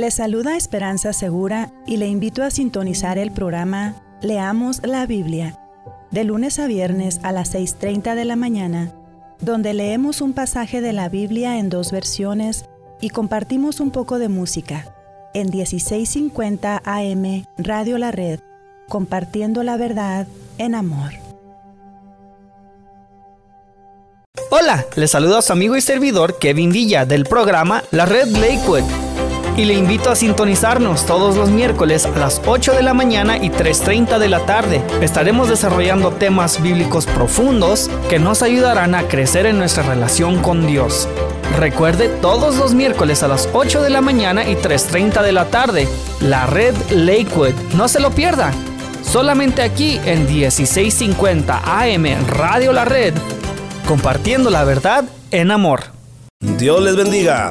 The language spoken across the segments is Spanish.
Le saluda Esperanza Segura y le invito a sintonizar el programa Leamos la Biblia, de lunes a viernes a las 6.30 de la mañana, donde leemos un pasaje de la Biblia en dos versiones y compartimos un poco de música, en 1650 AM Radio La Red, compartiendo la verdad en amor. Hola, les saluda a su amigo y servidor Kevin Villa del programa La Red Lakewood y le invito a sintonizarnos todos los miércoles a las 8 de la mañana y 3.30 de la tarde. Estaremos desarrollando temas bíblicos profundos que nos ayudarán a crecer en nuestra relación con Dios. Recuerde todos los miércoles a las 8 de la mañana y 3.30 de la tarde, la red Lakewood. No se lo pierda. Solamente aquí en 1650 AM Radio La Red, compartiendo la verdad en amor. Dios les bendiga.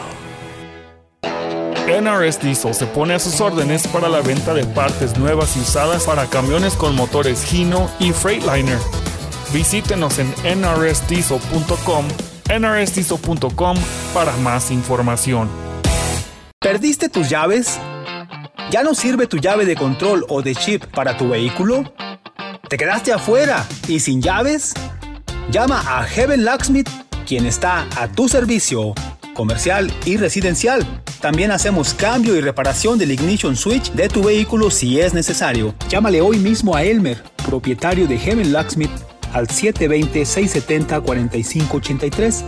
NRS Diesel se pone a sus órdenes para la venta de partes nuevas y usadas para camiones con motores Hino y Freightliner. Visítenos en nrsdiesel.com, nrsdiesel.com para más información. ¿Perdiste tus llaves? ¿Ya no sirve tu llave de control o de chip para tu vehículo? ¿Te quedaste afuera y sin llaves? Llama a Heaven Locksmith, quien está a tu servicio, comercial y residencial también hacemos cambio y reparación del ignition switch de tu vehículo si es necesario. Llámale hoy mismo a Elmer, propietario de Heaven Locksmith, al 720-670-4583,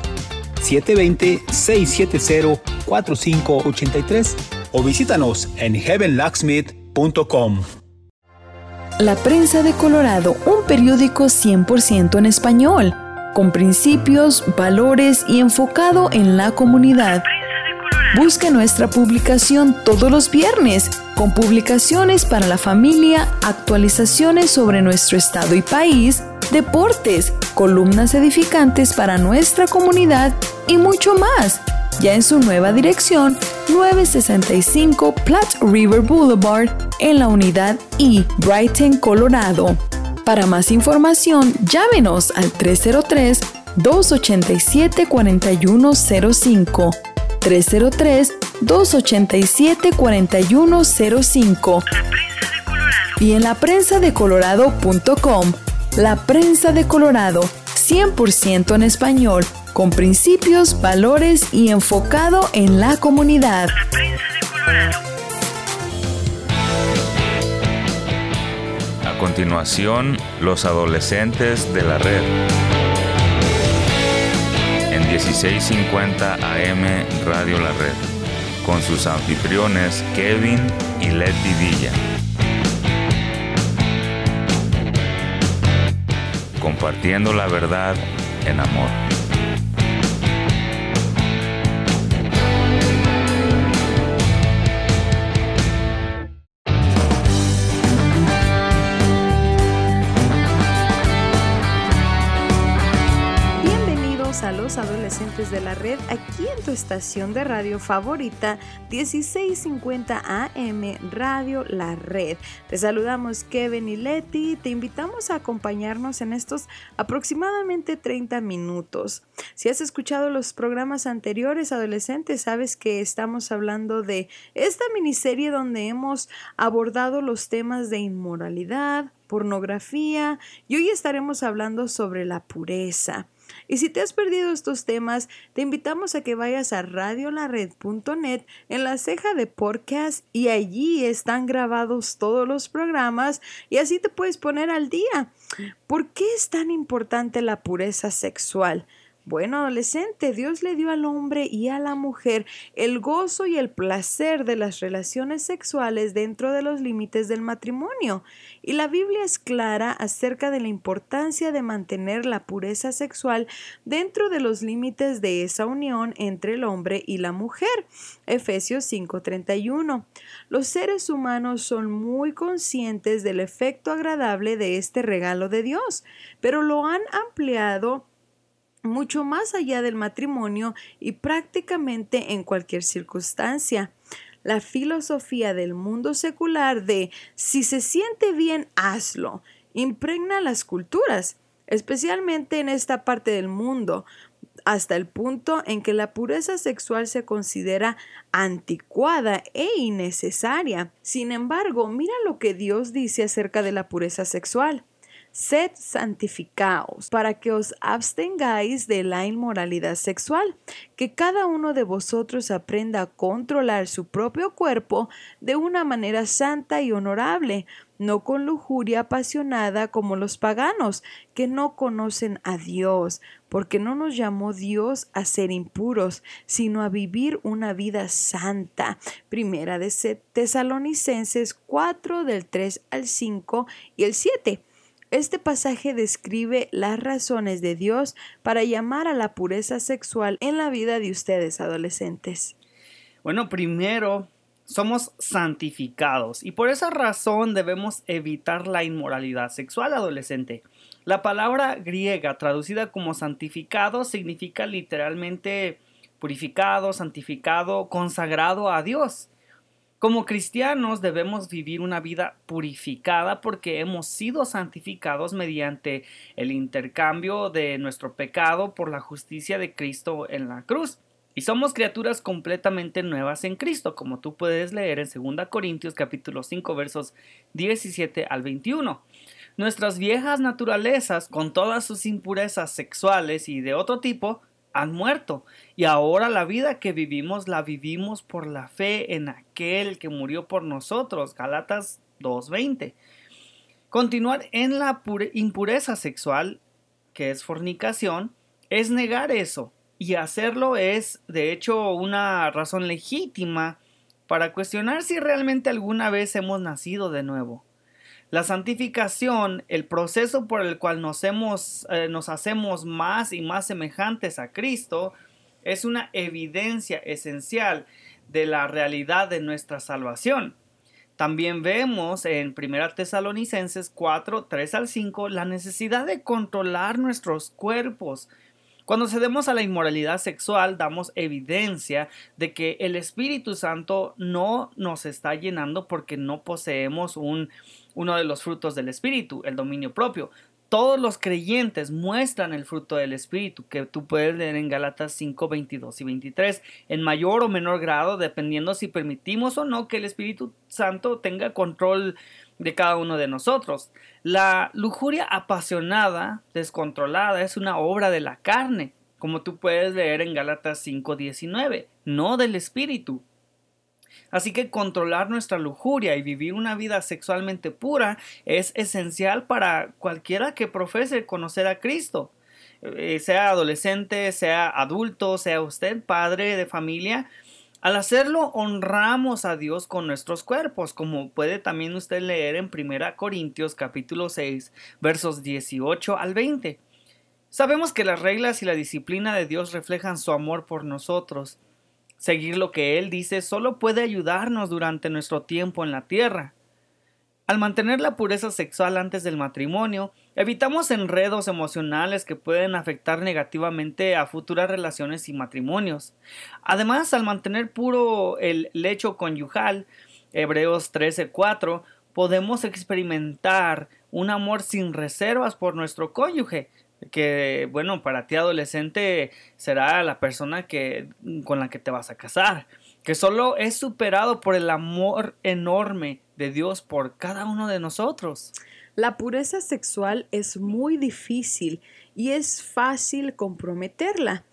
720-670-4583 o visítanos en heavenlocksmith.com. La Prensa de Colorado, un periódico 100% en español, con principios, valores y enfocado en la comunidad. Busca nuestra publicación todos los viernes con publicaciones para la familia, actualizaciones sobre nuestro estado y país, deportes, columnas edificantes para nuestra comunidad y mucho más. Ya en su nueva dirección, 965 Platte River Boulevard en la unidad I, Brighton, Colorado. Para más información, llámenos al 303 287 4105 303-287-4105 y en la prensa de colorado.com. La prensa de Colorado, 100% en español, con principios, valores y enfocado en la comunidad. La prensa de Colorado. Continuación, los adolescentes de la red. 1650 AM Radio La Red, con sus anfitriones Kevin y Letty Villa. Compartiendo la verdad en amor. De la red aquí en tu estación de radio favorita 1650 AM Radio La Red. Te saludamos Kevin y Leti, te invitamos a acompañarnos en estos aproximadamente 30 minutos. Si has escuchado los programas anteriores adolescentes, sabes que estamos hablando de esta miniserie donde hemos abordado los temas de inmoralidad, pornografía y hoy estaremos hablando sobre la pureza. Y si te has perdido estos temas, te invitamos a que vayas a radiolared.net en la ceja de podcast y allí están grabados todos los programas y así te puedes poner al día. ¿Por qué es tan importante la pureza sexual? Bueno, adolescente, Dios le dio al hombre y a la mujer el gozo y el placer de las relaciones sexuales dentro de los límites del matrimonio. Y la Biblia es clara acerca de la importancia de mantener la pureza sexual dentro de los límites de esa unión entre el hombre y la mujer. Efesios 5:31. Los seres humanos son muy conscientes del efecto agradable de este regalo de Dios, pero lo han ampliado mucho más allá del matrimonio y prácticamente en cualquier circunstancia. La filosofía del mundo secular de si se siente bien, hazlo, impregna las culturas, especialmente en esta parte del mundo, hasta el punto en que la pureza sexual se considera anticuada e innecesaria. Sin embargo, mira lo que Dios dice acerca de la pureza sexual. Sed santificados para que os abstengáis de la inmoralidad sexual, que cada uno de vosotros aprenda a controlar su propio cuerpo de una manera santa y honorable, no con lujuria apasionada como los paganos, que no conocen a Dios, porque no nos llamó Dios a ser impuros, sino a vivir una vida santa. Primera de Tesalonicenses 4 del 3 al 5 y el 7. Este pasaje describe las razones de Dios para llamar a la pureza sexual en la vida de ustedes adolescentes. Bueno, primero somos santificados y por esa razón debemos evitar la inmoralidad sexual adolescente. La palabra griega traducida como santificado significa literalmente purificado, santificado, consagrado a Dios. Como cristianos debemos vivir una vida purificada porque hemos sido santificados mediante el intercambio de nuestro pecado por la justicia de Cristo en la cruz. Y somos criaturas completamente nuevas en Cristo, como tú puedes leer en 2 Corintios capítulo 5 versos 17 al 21. Nuestras viejas naturalezas, con todas sus impurezas sexuales y de otro tipo, han muerto y ahora la vida que vivimos la vivimos por la fe en aquel que murió por nosotros. Galatas 2.20. Continuar en la impureza sexual, que es fornicación, es negar eso y hacerlo es de hecho una razón legítima para cuestionar si realmente alguna vez hemos nacido de nuevo. La santificación, el proceso por el cual eh, nos hacemos más y más semejantes a Cristo, es una evidencia esencial de la realidad de nuestra salvación. También vemos en 1 Tesalonicenses 4, 3 al 5 la necesidad de controlar nuestros cuerpos. Cuando cedemos a la inmoralidad sexual, damos evidencia de que el Espíritu Santo no nos está llenando porque no poseemos un uno de los frutos del Espíritu, el dominio propio. Todos los creyentes muestran el fruto del Espíritu, que tú puedes leer en Galatas 5, 22 y 23, en mayor o menor grado, dependiendo si permitimos o no que el Espíritu Santo tenga control de cada uno de nosotros. La lujuria apasionada, descontrolada, es una obra de la carne, como tú puedes leer en Gálatas 5, 19, no del Espíritu. Así que controlar nuestra lujuria y vivir una vida sexualmente pura es esencial para cualquiera que profese conocer a Cristo. Eh, sea adolescente, sea adulto, sea usted padre de familia, al hacerlo honramos a Dios con nuestros cuerpos, como puede también usted leer en 1 Corintios capítulo 6 versos 18 al 20. Sabemos que las reglas y la disciplina de Dios reflejan su amor por nosotros Seguir lo que Él dice solo puede ayudarnos durante nuestro tiempo en la tierra. Al mantener la pureza sexual antes del matrimonio, evitamos enredos emocionales que pueden afectar negativamente a futuras relaciones y matrimonios. Además, al mantener puro el lecho conyugal, Hebreos 13:4, podemos experimentar un amor sin reservas por nuestro cónyuge, que bueno, para ti adolescente será la persona que, con la que te vas a casar. que solo es superado por el amor enorme de Dios por cada uno de nosotros. La pureza sexual es muy difícil y es fácil comprometerla.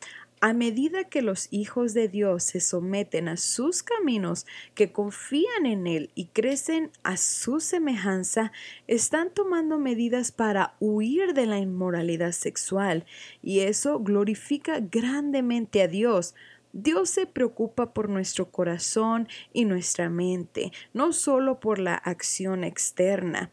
A medida que los hijos de Dios se someten a sus caminos, que confían en Él y crecen a su semejanza, están tomando medidas para huir de la inmoralidad sexual y eso glorifica grandemente a Dios. Dios se preocupa por nuestro corazón y nuestra mente, no solo por la acción externa.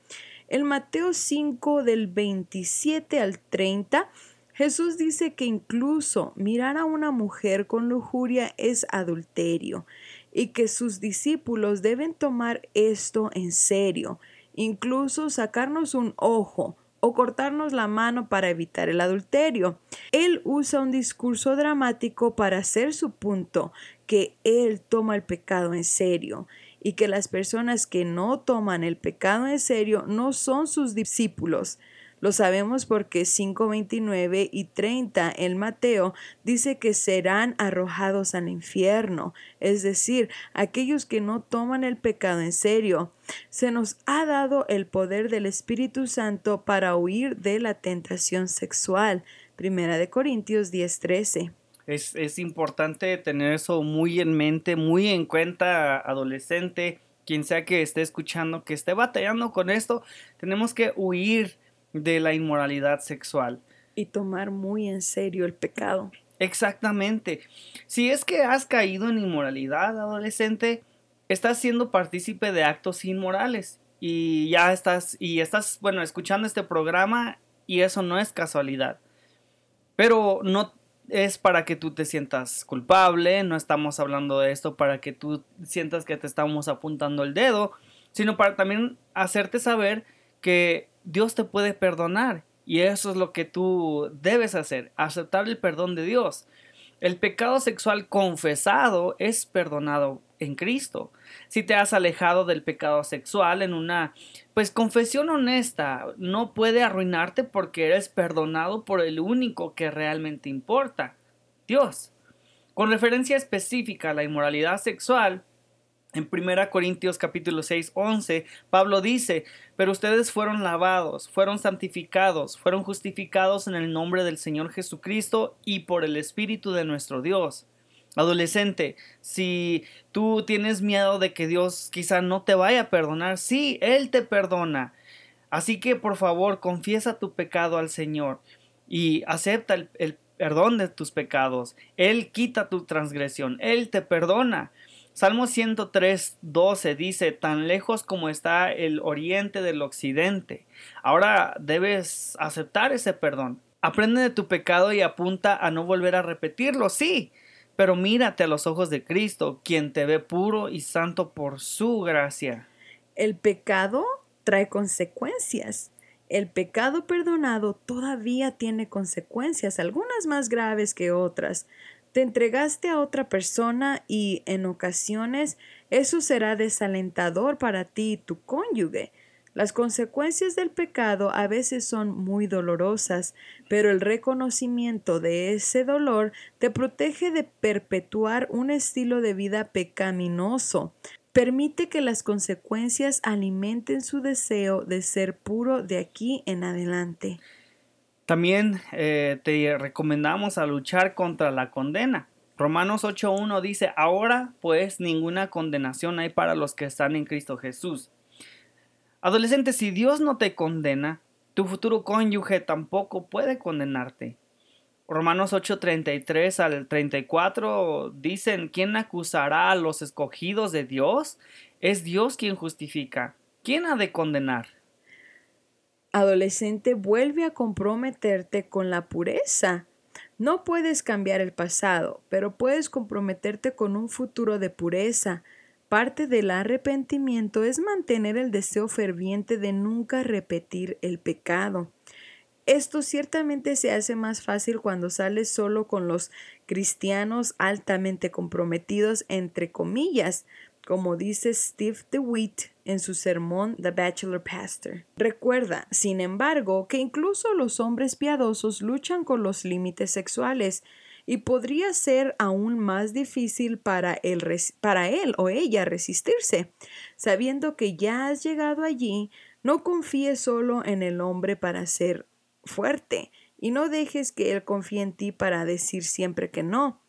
En Mateo 5 del 27 al 30 Jesús dice que incluso mirar a una mujer con lujuria es adulterio y que sus discípulos deben tomar esto en serio, incluso sacarnos un ojo o cortarnos la mano para evitar el adulterio. Él usa un discurso dramático para hacer su punto, que Él toma el pecado en serio y que las personas que no toman el pecado en serio no son sus discípulos. Lo sabemos porque 5.29 y 30 el Mateo dice que serán arrojados al infierno, es decir, aquellos que no toman el pecado en serio. Se nos ha dado el poder del Espíritu Santo para huir de la tentación sexual. Primera de Corintios 10.13. Es, es importante tener eso muy en mente, muy en cuenta, adolescente, quien sea que esté escuchando, que esté batallando con esto, tenemos que huir de la inmoralidad sexual. Y tomar muy en serio el pecado. Exactamente. Si es que has caído en inmoralidad, adolescente, estás siendo partícipe de actos inmorales y ya estás y estás, bueno, escuchando este programa y eso no es casualidad. Pero no es para que tú te sientas culpable, no estamos hablando de esto para que tú sientas que te estamos apuntando el dedo, sino para también hacerte saber que Dios te puede perdonar y eso es lo que tú debes hacer, aceptar el perdón de Dios. El pecado sexual confesado es perdonado en Cristo. Si te has alejado del pecado sexual en una pues confesión honesta, no puede arruinarte porque eres perdonado por el único que realmente importa, Dios. Con referencia específica a la inmoralidad sexual, en 1 Corintios capítulo 6, 11, Pablo dice, pero ustedes fueron lavados, fueron santificados, fueron justificados en el nombre del Señor Jesucristo y por el Espíritu de nuestro Dios. Adolescente, si tú tienes miedo de que Dios quizá no te vaya a perdonar, sí, Él te perdona. Así que por favor, confiesa tu pecado al Señor y acepta el, el perdón de tus pecados. Él quita tu transgresión, Él te perdona. Salmo 103, 12 dice, tan lejos como está el oriente del occidente. Ahora debes aceptar ese perdón. Aprende de tu pecado y apunta a no volver a repetirlo, sí, pero mírate a los ojos de Cristo, quien te ve puro y santo por su gracia. El pecado trae consecuencias. El pecado perdonado todavía tiene consecuencias, algunas más graves que otras. Te entregaste a otra persona y en ocasiones eso será desalentador para ti y tu cónyuge. Las consecuencias del pecado a veces son muy dolorosas, pero el reconocimiento de ese dolor te protege de perpetuar un estilo de vida pecaminoso. Permite que las consecuencias alimenten su deseo de ser puro de aquí en adelante. También eh, te recomendamos a luchar contra la condena. Romanos 8.1 dice, ahora pues ninguna condenación hay para los que están en Cristo Jesús. Adolescente, si Dios no te condena, tu futuro cónyuge tampoco puede condenarte. Romanos 8:33 al 34 dicen, ¿quién acusará a los escogidos de Dios? Es Dios quien justifica. ¿Quién ha de condenar? Adolescente, vuelve a comprometerte con la pureza. No puedes cambiar el pasado, pero puedes comprometerte con un futuro de pureza. Parte del arrepentimiento es mantener el deseo ferviente de nunca repetir el pecado. Esto ciertamente se hace más fácil cuando sales solo con los cristianos altamente comprometidos, entre comillas, como dice Steve DeWitt en su sermón The Bachelor Pastor. Recuerda, sin embargo, que incluso los hombres piadosos luchan con los límites sexuales. y podría ser aún más difícil para él, para él o ella resistirse. Sabiendo que ya has llegado allí, no confíes solo en el hombre para ser fuerte y no dejes que él confíe en ti para decir siempre que no.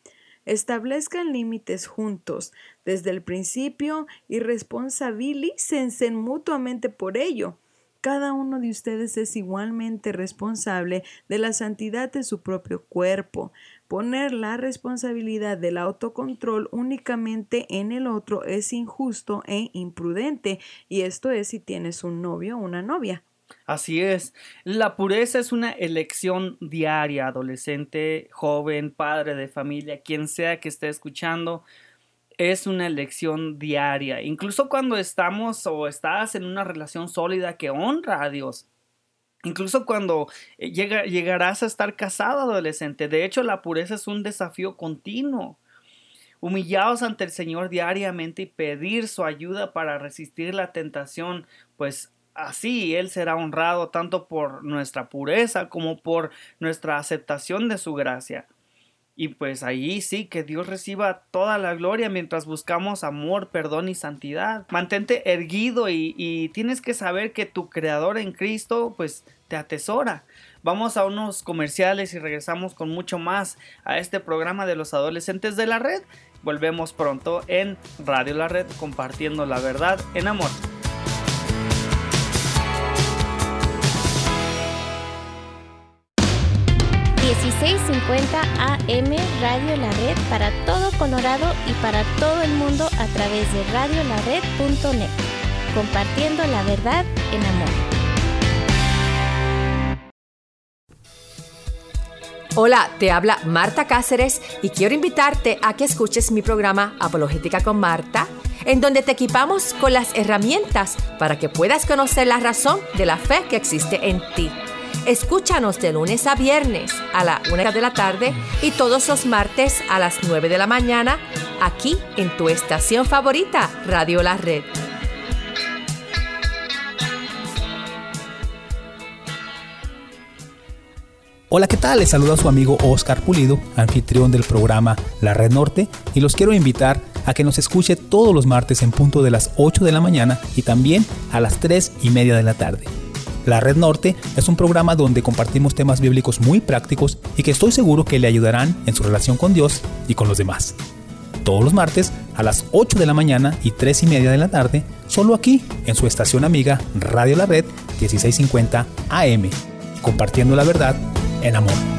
Establezcan límites juntos desde el principio y responsabilícense mutuamente por ello. Cada uno de ustedes es igualmente responsable de la santidad de su propio cuerpo. Poner la responsabilidad del autocontrol únicamente en el otro es injusto e imprudente, y esto es si tienes un novio o una novia. Así es. La pureza es una elección diaria, adolescente, joven, padre de familia, quien sea que esté escuchando es una elección diaria. Incluso cuando estamos o estás en una relación sólida que honra a Dios. Incluso cuando eh, llega, llegarás a estar casado adolescente. De hecho, la pureza es un desafío continuo. Humillaos ante el Señor diariamente y pedir su ayuda para resistir la tentación, pues así Él será honrado tanto por nuestra pureza como por nuestra aceptación de su gracia. Y pues ahí sí, que Dios reciba toda la gloria mientras buscamos amor, perdón y santidad. Mantente erguido y, y, tienes que saber que tu creador en Cristo pues te atesora. Vamos a unos comerciales y regresamos con mucho más a este programa de los adolescentes de la red. Volvemos pronto en Radio La Red compartiendo la verdad en amor. 1650 AM Radio La Red para todo Colorado y para todo el mundo a través de radiolared.net, compartiendo la verdad en amor. Hola, te habla Marta Cáceres y quiero invitarte a que escuches mi programa Apologética con Marta, en donde te equipamos con las herramientas para que puedas conocer la razón de la fe que existe en ti. Escúchanos de lunes a viernes a la una de la tarde y todos los martes a las 9 de la mañana aquí en tu estación favorita, Radio La Red. Hola, ¿qué tal? Les saluda su amigo Oscar Pulido, anfitrión del programa La Red Norte, y los quiero invitar a que nos escuche todos los martes en punto de las 8 de la mañana y también a las 3 y media de la tarde. La Red Norte es un programa donde compartimos temas bíblicos muy prácticos y que estoy seguro que le ayudarán en su relación con Dios y con los demás. Todos los martes a las 8 de la mañana y 3 y media de la tarde, solo aquí en su estación amiga Radio La Red 1650 AM, compartiendo la verdad en amor.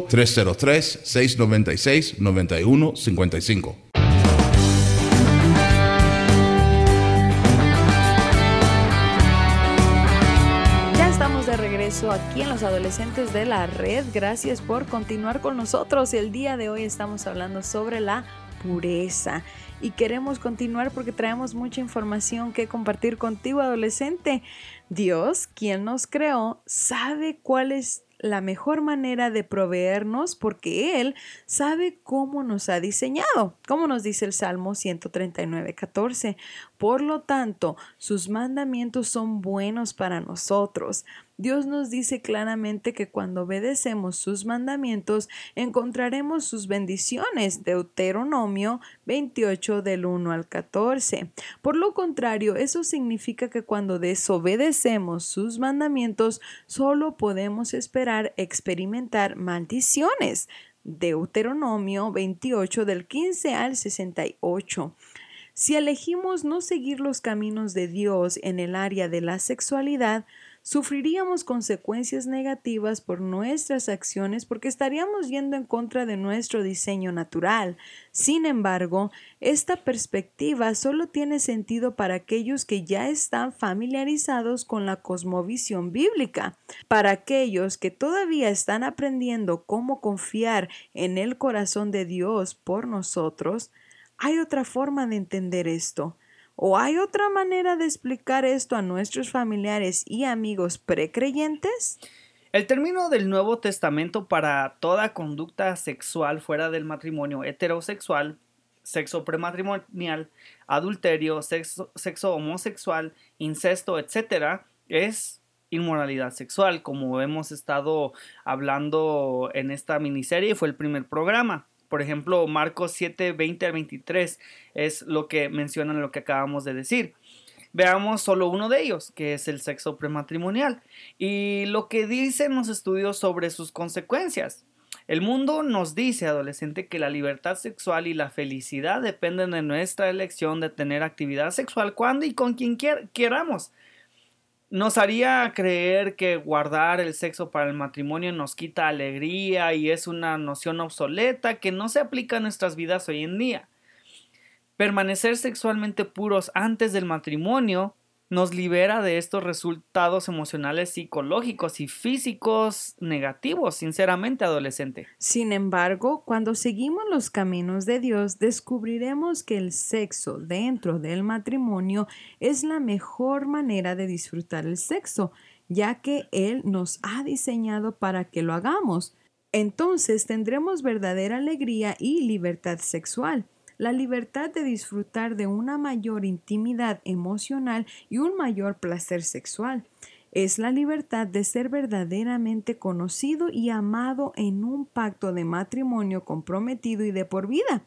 303-696-9155. Ya estamos de regreso aquí en los adolescentes de la red. Gracias por continuar con nosotros. El día de hoy estamos hablando sobre la pureza y queremos continuar porque traemos mucha información que compartir contigo adolescente. Dios, quien nos creó, sabe cuál es la mejor manera de proveernos porque Él sabe cómo nos ha diseñado, como nos dice el Salmo 139, 14. Por lo tanto, sus mandamientos son buenos para nosotros. Dios nos dice claramente que cuando obedecemos sus mandamientos encontraremos sus bendiciones. Deuteronomio 28 del 1 al 14. Por lo contrario, eso significa que cuando desobedecemos sus mandamientos solo podemos esperar experimentar maldiciones. Deuteronomio 28 del 15 al 68. Si elegimos no seguir los caminos de Dios en el área de la sexualidad, sufriríamos consecuencias negativas por nuestras acciones porque estaríamos yendo en contra de nuestro diseño natural. Sin embargo, esta perspectiva solo tiene sentido para aquellos que ya están familiarizados con la cosmovisión bíblica. Para aquellos que todavía están aprendiendo cómo confiar en el corazón de Dios por nosotros, hay otra forma de entender esto. ¿O hay otra manera de explicar esto a nuestros familiares y amigos precreyentes? El término del Nuevo Testamento para toda conducta sexual fuera del matrimonio heterosexual, sexo prematrimonial, adulterio, sexo, sexo homosexual, incesto, etc., es inmoralidad sexual, como hemos estado hablando en esta miniserie, fue el primer programa. Por ejemplo, Marcos 7, 20 al 23 es lo que mencionan lo que acabamos de decir. Veamos solo uno de ellos, que es el sexo prematrimonial, y lo que dicen los estudios sobre sus consecuencias. El mundo nos dice, adolescente, que la libertad sexual y la felicidad dependen de nuestra elección de tener actividad sexual cuando y con quien queramos nos haría creer que guardar el sexo para el matrimonio nos quita alegría y es una noción obsoleta que no se aplica a nuestras vidas hoy en día. Permanecer sexualmente puros antes del matrimonio nos libera de estos resultados emocionales psicológicos y físicos negativos, sinceramente, adolescente. Sin embargo, cuando seguimos los caminos de Dios, descubriremos que el sexo dentro del matrimonio es la mejor manera de disfrutar el sexo, ya que Él nos ha diseñado para que lo hagamos. Entonces tendremos verdadera alegría y libertad sexual la libertad de disfrutar de una mayor intimidad emocional y un mayor placer sexual. Es la libertad de ser verdaderamente conocido y amado en un pacto de matrimonio comprometido y de por vida.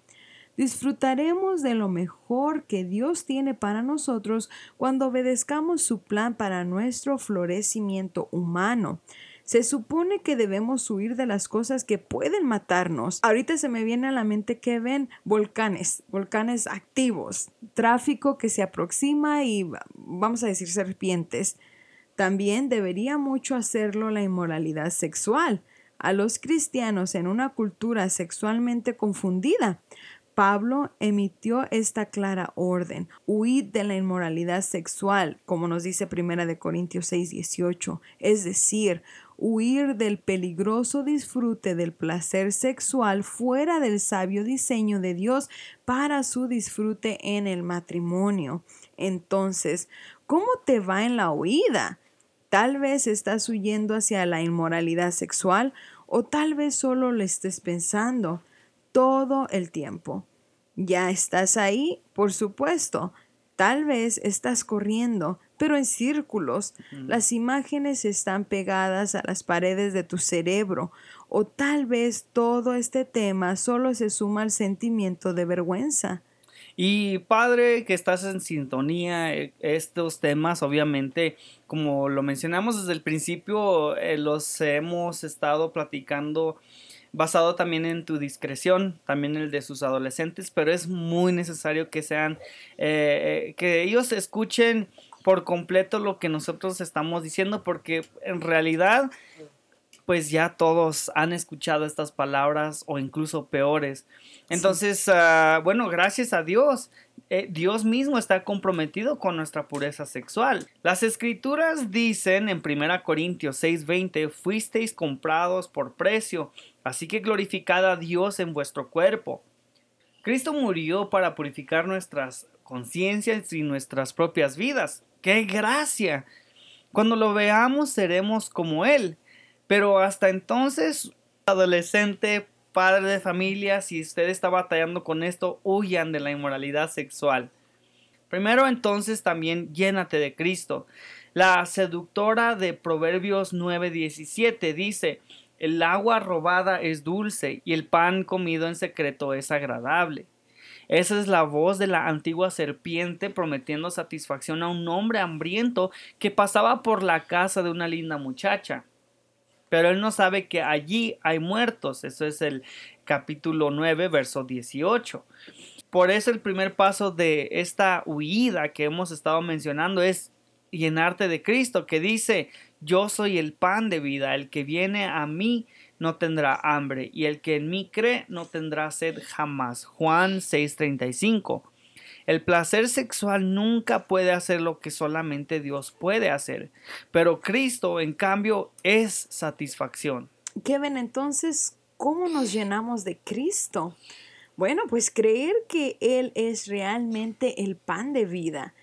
Disfrutaremos de lo mejor que Dios tiene para nosotros cuando obedezcamos su plan para nuestro florecimiento humano. Se supone que debemos huir de las cosas que pueden matarnos. Ahorita se me viene a la mente que ven volcanes, volcanes activos, tráfico que se aproxima y vamos a decir serpientes. También debería mucho hacerlo la inmoralidad sexual a los cristianos en una cultura sexualmente confundida. Pablo emitió esta clara orden, huid de la inmoralidad sexual, como nos dice Primera de Corintios 6, 18, es decir, huir del peligroso disfrute del placer sexual fuera del sabio diseño de Dios para su disfrute en el matrimonio. Entonces, ¿cómo te va en la huida? Tal vez estás huyendo hacia la inmoralidad sexual o tal vez solo lo estés pensando todo el tiempo. Ya estás ahí, por supuesto. Tal vez estás corriendo, pero en círculos. Las imágenes están pegadas a las paredes de tu cerebro. O tal vez todo este tema solo se suma al sentimiento de vergüenza. Y padre, que estás en sintonía, eh, estos temas obviamente, como lo mencionamos desde el principio, eh, los hemos estado platicando basado también en tu discreción, también el de sus adolescentes, pero es muy necesario que sean, eh, que ellos escuchen por completo lo que nosotros estamos diciendo, porque en realidad pues ya todos han escuchado estas palabras o incluso peores. Entonces, ah, bueno, gracias a Dios, eh, Dios mismo está comprometido con nuestra pureza sexual. Las escrituras dicen en 1 Corintios 6:20, fuisteis comprados por precio, así que glorificad a Dios en vuestro cuerpo. Cristo murió para purificar nuestras conciencias y nuestras propias vidas. ¡Qué gracia! Cuando lo veamos seremos como Él. Pero hasta entonces, adolescente, padre de familia, si usted está batallando con esto, huyan de la inmoralidad sexual. Primero entonces también llénate de Cristo. La seductora de Proverbios 9:17 dice, el agua robada es dulce y el pan comido en secreto es agradable. Esa es la voz de la antigua serpiente prometiendo satisfacción a un hombre hambriento que pasaba por la casa de una linda muchacha. Pero él no sabe que allí hay muertos. Eso es el capítulo 9, verso 18. Por eso el primer paso de esta huida que hemos estado mencionando es llenarte de Cristo, que dice, yo soy el pan de vida, el que viene a mí no tendrá hambre, y el que en mí cree no tendrá sed jamás. Juan 6:35. El placer sexual nunca puede hacer lo que solamente Dios puede hacer, pero Cristo, en cambio, es satisfacción. Kevin, entonces, ¿cómo nos llenamos de Cristo? Bueno, pues creer que Él es realmente el pan de vida.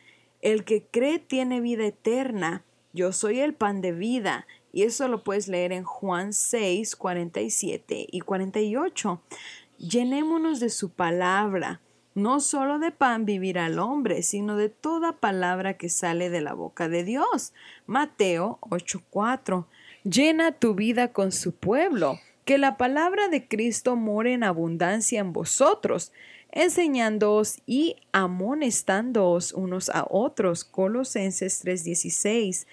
El que cree tiene vida eterna. Yo soy el pan de vida. Y eso lo puedes leer en Juan 6, 47 y 48. Llenémonos de su palabra. No solo de pan vivirá el hombre, sino de toda palabra que sale de la boca de Dios. Mateo 8:4. Llena tu vida con su pueblo, que la palabra de Cristo more en abundancia en vosotros, enseñándoos y amonestándoos unos a otros. Colosenses 3:16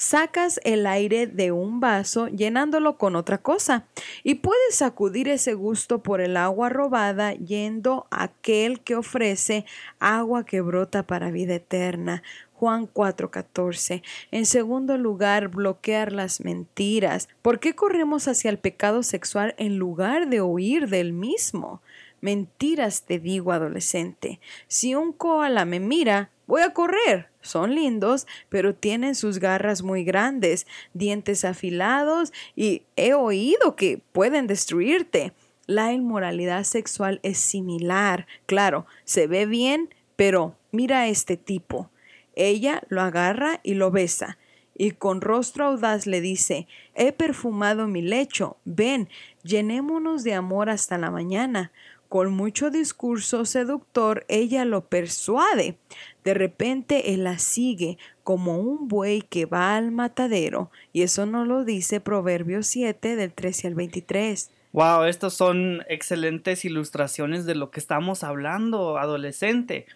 sacas el aire de un vaso llenándolo con otra cosa y puedes sacudir ese gusto por el agua robada yendo a aquel que ofrece agua que brota para vida eterna. Juan 4:14. En segundo lugar, bloquear las mentiras. ¿Por qué corremos hacia el pecado sexual en lugar de huir del mismo? Mentiras te digo, adolescente. Si un koala me mira, voy a correr. Son lindos, pero tienen sus garras muy grandes, dientes afilados y he oído que pueden destruirte. La inmoralidad sexual es similar. Claro, se ve bien, pero mira a este tipo. Ella lo agarra y lo besa y con rostro audaz le dice, He perfumado mi lecho, ven, llenémonos de amor hasta la mañana. Con mucho discurso seductor, ella lo persuade. De repente él la sigue como un buey que va al matadero, y eso no lo dice Proverbios 7 del 13 al 23. Wow, estas son excelentes ilustraciones de lo que estamos hablando, adolescente.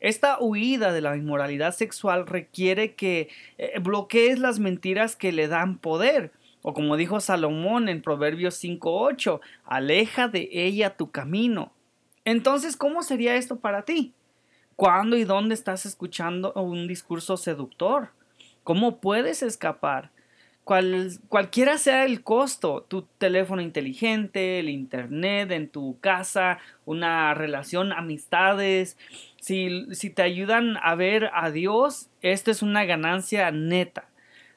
Esta huida de la inmoralidad sexual requiere que eh, bloquees las mentiras que le dan poder. O como dijo Salomón en Proverbios 5.8, aleja de ella tu camino. Entonces, ¿cómo sería esto para ti? ¿Cuándo y dónde estás escuchando un discurso seductor? ¿Cómo puedes escapar? cualquiera sea el costo, tu teléfono inteligente, el internet en tu casa, una relación, amistades, si, si te ayudan a ver a Dios, esta es una ganancia neta.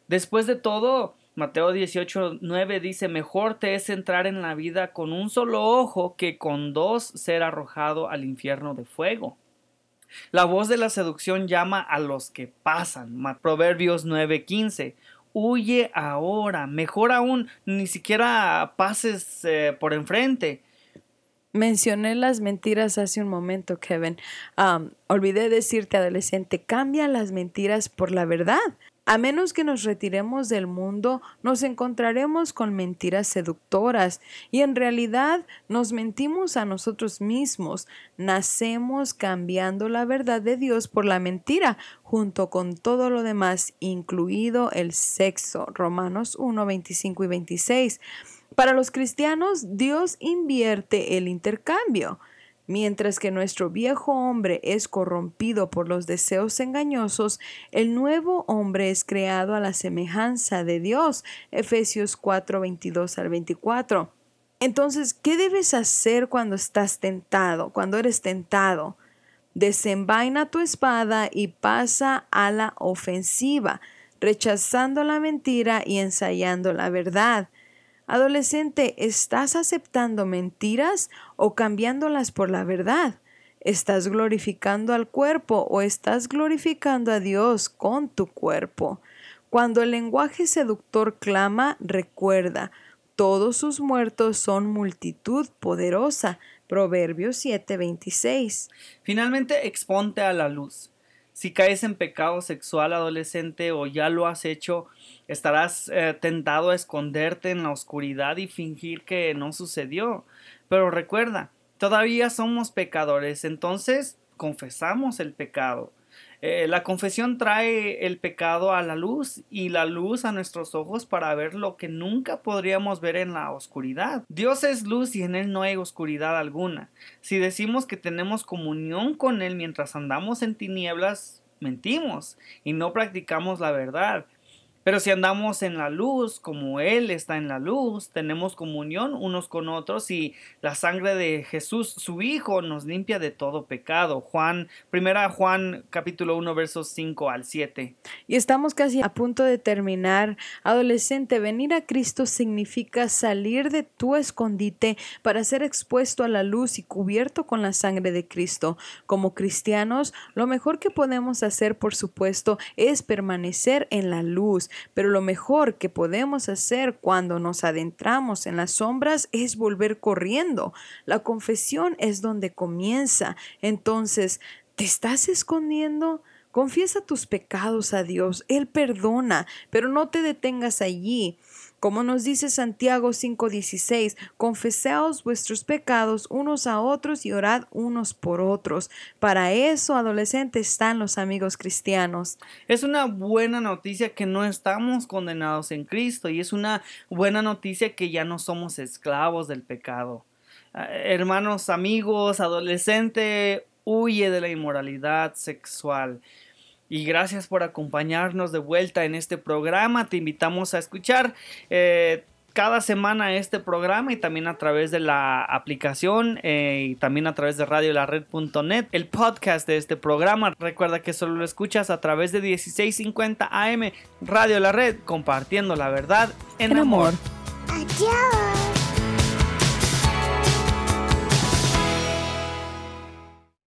Después de todo, Mateo 18, 9 dice, mejor te es entrar en la vida con un solo ojo que con dos ser arrojado al infierno de fuego. La voz de la seducción llama a los que pasan. Proverbios 9:15. Huye ahora. Mejor aún, ni siquiera pases eh, por enfrente. Mencioné las mentiras hace un momento, Kevin. olvidé decirte, adolescente, cambia las mentiras por la verdad. A menos que nos retiremos del mundo, nos encontraremos con mentiras seductoras y en realidad nos mentimos a nosotros mismos. Nacemos cambiando la verdad de Dios por la mentira, junto con todo lo demás, incluido el sexo. Romanos 1, 25 y 26. Para los cristianos, Dios invierte el intercambio. Mientras que nuestro viejo hombre es corrompido por los deseos engañosos, el nuevo hombre es creado a la semejanza de Dios. Efesios 4, 22 al 24. Entonces, ¿qué debes hacer cuando estás tentado, cuando eres tentado? Desenvaina tu espada y pasa a la ofensiva, rechazando la mentira y ensayando la verdad. Adolescente, ¿estás aceptando mentiras o cambiándolas por la verdad? ¿Estás glorificando al cuerpo o estás glorificando a Dios con tu cuerpo? Cuando el lenguaje seductor clama, recuerda, todos sus muertos son multitud poderosa. Proverbios 7:26. Finalmente, exponte a la luz. Si caes en pecado sexual adolescente o ya lo has hecho, estarás eh, tentado a esconderte en la oscuridad y fingir que no sucedió. Pero recuerda, todavía somos pecadores, entonces confesamos el pecado. Eh, la confesión trae el pecado a la luz y la luz a nuestros ojos para ver lo que nunca podríamos ver en la oscuridad. Dios es luz y en Él no hay oscuridad alguna. Si decimos que tenemos comunión con Él mientras andamos en tinieblas, mentimos y no practicamos la verdad. Pero si andamos en la luz, como Él está en la luz, tenemos comunión unos con otros y la sangre de Jesús, su Hijo, nos limpia de todo pecado. Juan, primera Juan capítulo 1 versos 5 al 7. Y estamos casi a punto de terminar. Adolescente, venir a Cristo significa salir de tu escondite para ser expuesto a la luz y cubierto con la sangre de Cristo. Como cristianos, lo mejor que podemos hacer, por supuesto, es permanecer en la luz pero lo mejor que podemos hacer cuando nos adentramos en las sombras es volver corriendo. La confesión es donde comienza. Entonces, ¿te estás escondiendo? Confiesa tus pecados a Dios, Él perdona, pero no te detengas allí. Como nos dice Santiago 5:16, confesaos vuestros pecados unos a otros y orad unos por otros. Para eso, adolescentes, están los amigos cristianos. Es una buena noticia que no estamos condenados en Cristo y es una buena noticia que ya no somos esclavos del pecado. Ah, hermanos, amigos, adolescente, huye de la inmoralidad sexual. Y gracias por acompañarnos de vuelta en este programa. Te invitamos a escuchar eh, cada semana este programa y también a través de la aplicación eh, y también a través de radiolared.net el podcast de este programa. Recuerda que solo lo escuchas a través de 1650 AM Radio La Red, compartiendo la verdad en, amor. Adiós.